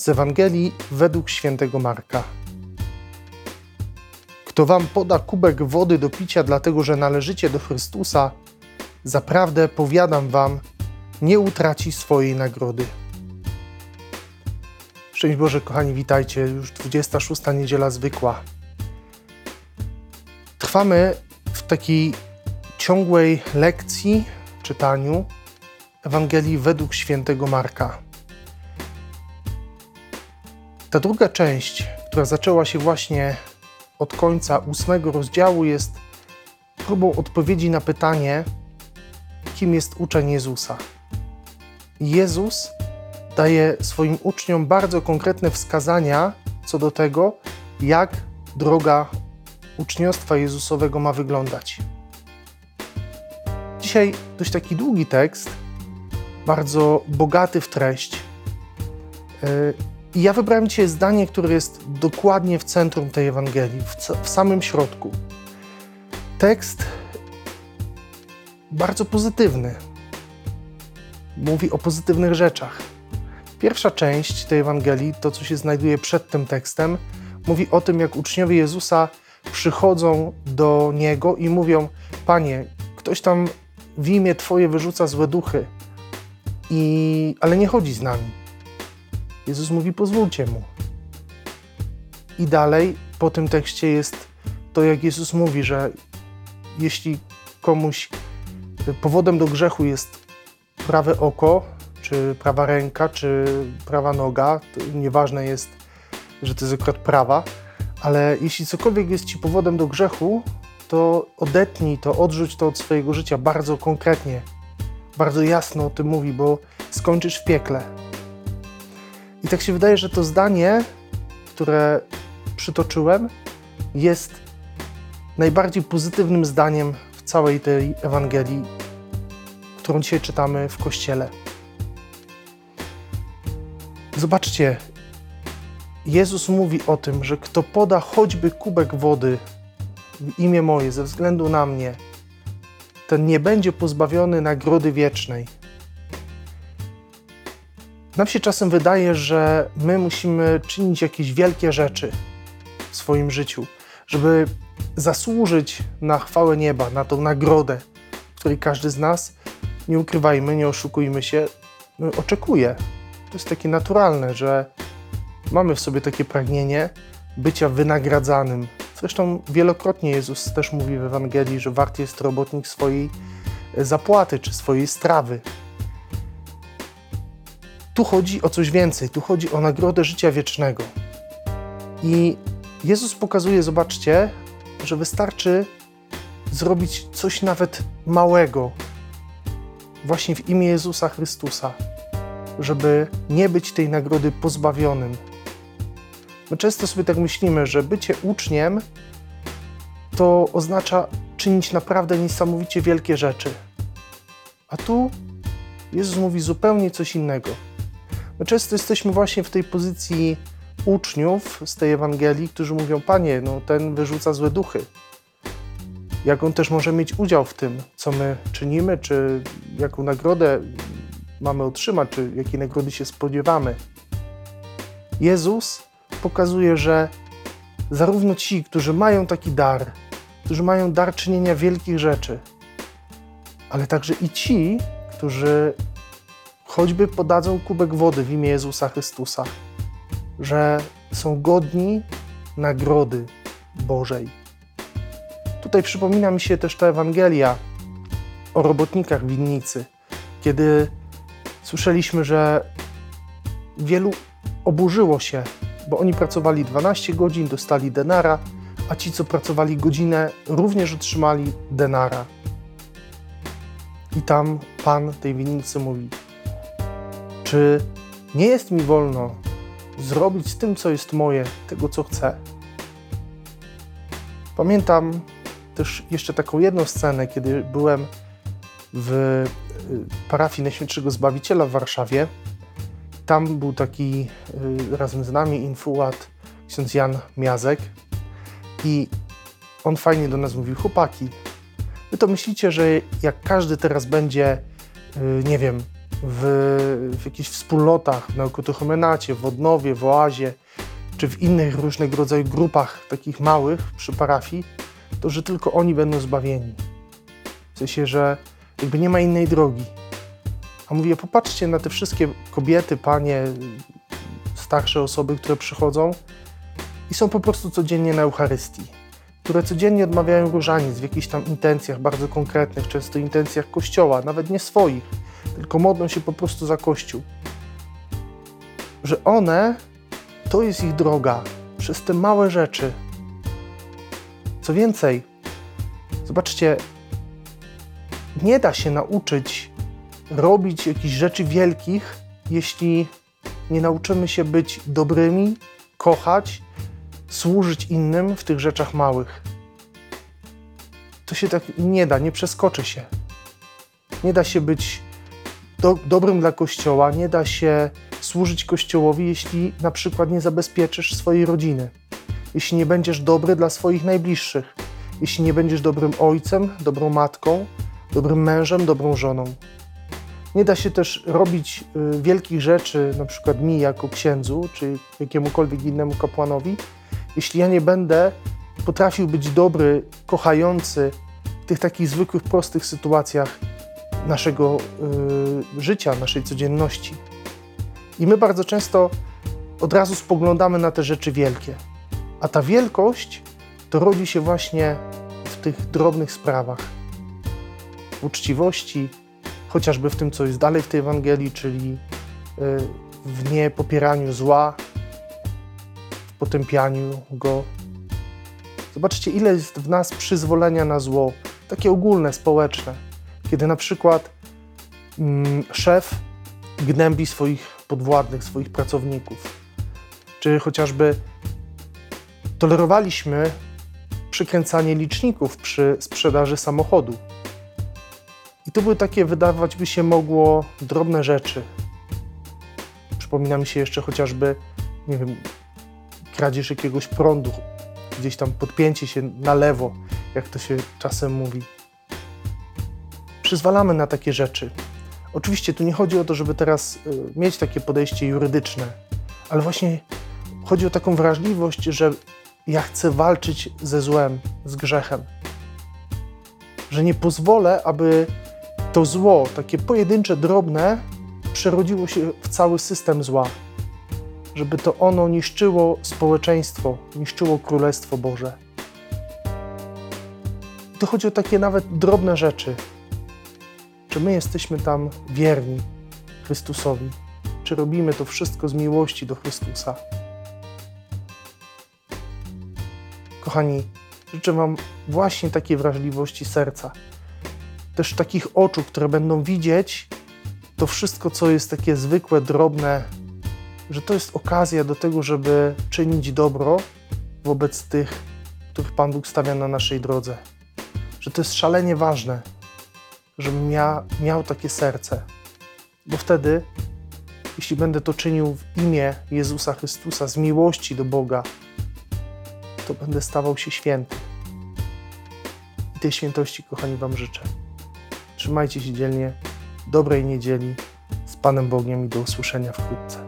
z Ewangelii według świętego Marka. Kto wam poda kubek wody do picia, dlatego że należycie do Chrystusa, zaprawdę powiadam wam, nie utraci swojej nagrody. Szczęść Boże, kochani, witajcie. Już 26. niedziela zwykła. Trwamy w takiej ciągłej lekcji, czytaniu Ewangelii według świętego Marka. Ta druga część, która zaczęła się właśnie od końca ósmego rozdziału, jest próbą odpowiedzi na pytanie, kim jest uczeń Jezusa. Jezus daje swoim uczniom bardzo konkretne wskazania co do tego, jak droga uczniostwa Jezusowego ma wyglądać. Dzisiaj dość taki długi tekst, bardzo bogaty w treść. I ja wybrałem dzisiaj zdanie, które jest dokładnie w centrum tej Ewangelii, w, w samym środku. Tekst bardzo pozytywny. Mówi o pozytywnych rzeczach. Pierwsza część tej Ewangelii, to co się znajduje przed tym tekstem, mówi o tym, jak uczniowie Jezusa przychodzą do Niego i mówią: Panie, ktoś tam w imię Twoje wyrzuca złe duchy, i, ale nie chodzi z nami. Jezus mówi: Pozwólcie mu. I dalej po tym tekście jest to, jak Jezus mówi, że jeśli komuś powodem do grzechu jest prawe oko, czy prawa ręka, czy prawa noga, to nieważne jest, że to jest akurat prawa, ale jeśli cokolwiek jest ci powodem do grzechu, to odetnij to, odrzuć to od swojego życia bardzo konkretnie, bardzo jasno o tym mówi, bo skończysz w piekle. I tak się wydaje, że to zdanie, które przytoczyłem, jest najbardziej pozytywnym zdaniem w całej tej Ewangelii, którą dzisiaj czytamy w Kościele. Zobaczcie, Jezus mówi o tym, że kto poda choćby kubek wody w imię moje ze względu na mnie, ten nie będzie pozbawiony nagrody wiecznej. Nam się czasem wydaje, że my musimy czynić jakieś wielkie rzeczy w swoim życiu, żeby zasłużyć na chwałę nieba, na tą nagrodę, której każdy z nas, nie ukrywajmy, nie oszukujmy się, oczekuje. To jest takie naturalne, że mamy w sobie takie pragnienie bycia wynagradzanym. Zresztą wielokrotnie Jezus też mówi w Ewangelii, że wart jest robotnik swojej zapłaty czy swojej strawy. Tu chodzi o coś więcej, tu chodzi o nagrodę życia wiecznego. I Jezus pokazuje, zobaczcie, że wystarczy zrobić coś nawet małego, właśnie w imię Jezusa Chrystusa, żeby nie być tej nagrody pozbawionym. My często sobie tak myślimy, że bycie uczniem to oznacza czynić naprawdę niesamowicie wielkie rzeczy. A tu Jezus mówi zupełnie coś innego. My często jesteśmy właśnie w tej pozycji uczniów z tej Ewangelii, którzy mówią: Panie, no ten wyrzuca złe duchy. Jak on też może mieć udział w tym, co my czynimy, czy jaką nagrodę mamy otrzymać, czy jakiej nagrody się spodziewamy. Jezus pokazuje, że zarówno ci, którzy mają taki dar, którzy mają dar czynienia wielkich rzeczy, ale także i ci, którzy choćby podadzą kubek wody w imię Jezusa Chrystusa, że są godni nagrody Bożej. Tutaj przypomina mi się też ta Ewangelia o robotnikach winnicy, kiedy słyszeliśmy, że wielu oburzyło się, bo oni pracowali 12 godzin, dostali denara, a ci, co pracowali godzinę, również otrzymali denara. I tam pan tej winnicy mówi: Czy nie jest mi wolno zrobić z tym, co jest moje, tego, co chcę? Pamiętam też jeszcze taką jedną scenę, kiedy byłem w y, parafii Najświętszego Zbawiciela w Warszawie. Tam był taki y, razem z nami infułat ksiądz Jan Miazek i on fajnie do nas mówił, chłopaki, wy to myślicie, że jak każdy teraz będzie, y, nie wiem, w, w jakichś wspólnotach, w Neokotochomenacie, w Odnowie, w Oazie, czy w innych różnego rodzaju grupach takich małych przy parafii, to że tylko oni będą zbawieni. W sensie, że jakby nie ma innej drogi. A mówię, popatrzcie na te wszystkie kobiety, panie, starsze osoby, które przychodzą i są po prostu codziennie na Eucharystii, które codziennie odmawiają różaniec w jakichś tam intencjach bardzo konkretnych, często intencjach Kościoła, nawet nie swoich, tylko modlą się po prostu za Kościół. Że one, to jest ich droga przez te małe rzeczy. Co więcej, zobaczcie, nie da się nauczyć robić jakichś rzeczy wielkich, jeśli nie nauczymy się być dobrymi, kochać, służyć innym w tych rzeczach małych. To się tak nie da, nie przeskoczy się. Nie da się być do, dobrym dla Kościoła, nie da się służyć Kościołowi, jeśli na przykład nie zabezpieczysz swojej rodziny, jeśli nie będziesz dobry dla swoich najbliższych, jeśli nie będziesz dobrym ojcem, dobrą matką, dobrym mężem, dobrą żoną. Nie da się też robić y, wielkich rzeczy, na przykład mi jako księdzu, czy jakiemukolwiek innemu kapłanowi, jeśli ja nie będę potrafił być dobry, kochający w tych takich zwykłych, prostych sytuacjach naszego y, życia, naszej codzienności. I my bardzo często od razu spoglądamy na te rzeczy wielkie. A ta wielkość to rodzi się właśnie w tych drobnych sprawach. W uczciwości, chociażby w tym, co jest dalej w tej Ewangelii, czyli y, w niepopieraniu zła, w potępianiu go. Zobaczcie, ile jest w nas przyzwolenia na zło, takie ogólne, społeczne. Kiedy na przykład mm, szef gnębi swoich podwładnych, swoich pracowników, czy chociażby tolerowaliśmy przykręcanie liczników przy sprzedaży samochodu. I to były takie, wydawać by się mogło, drobne rzeczy. Przypomina mi się jeszcze chociażby, nie wiem, kradzież jakiegoś prądu, gdzieś tam podpięcie się na lewo, jak to się czasem mówi. Przyzwalamy na takie rzeczy. Oczywiście tu nie chodzi o to, żeby teraz y, mieć takie podejście jurydyczne, ale właśnie chodzi o taką wrażliwość, że ja chcę walczyć ze złem, z grzechem. Że nie pozwolę, aby to zło, takie pojedyncze, drobne, przerodziło się w cały system zła. Żeby to ono niszczyło społeczeństwo, niszczyło Królestwo Boże. To chodzi o takie nawet drobne rzeczy. Czy my jesteśmy tam wierni Chrystusowi? Czy robimy to wszystko z miłości do Chrystusa? Kochani, życzę Wam właśnie takiej wrażliwości serca, też takich oczu, które będą widzieć to wszystko, co jest takie zwykłe, drobne, że to jest okazja do tego, żeby czynić dobro wobec tych, których Pan Bóg stawia na naszej drodze. Że to jest szalenie ważne, żebym ja miał takie serce, bo wtedy, jeśli będę to czynił w imię Jezusa Chrystusa, z miłości do Boga, to będę stawał się święty. I tej świętości, kochani, Wam życzę. Trzymajcie się dzielnie, dobrej niedzieli, z Panem Bogiem i do usłyszenia wkrótce.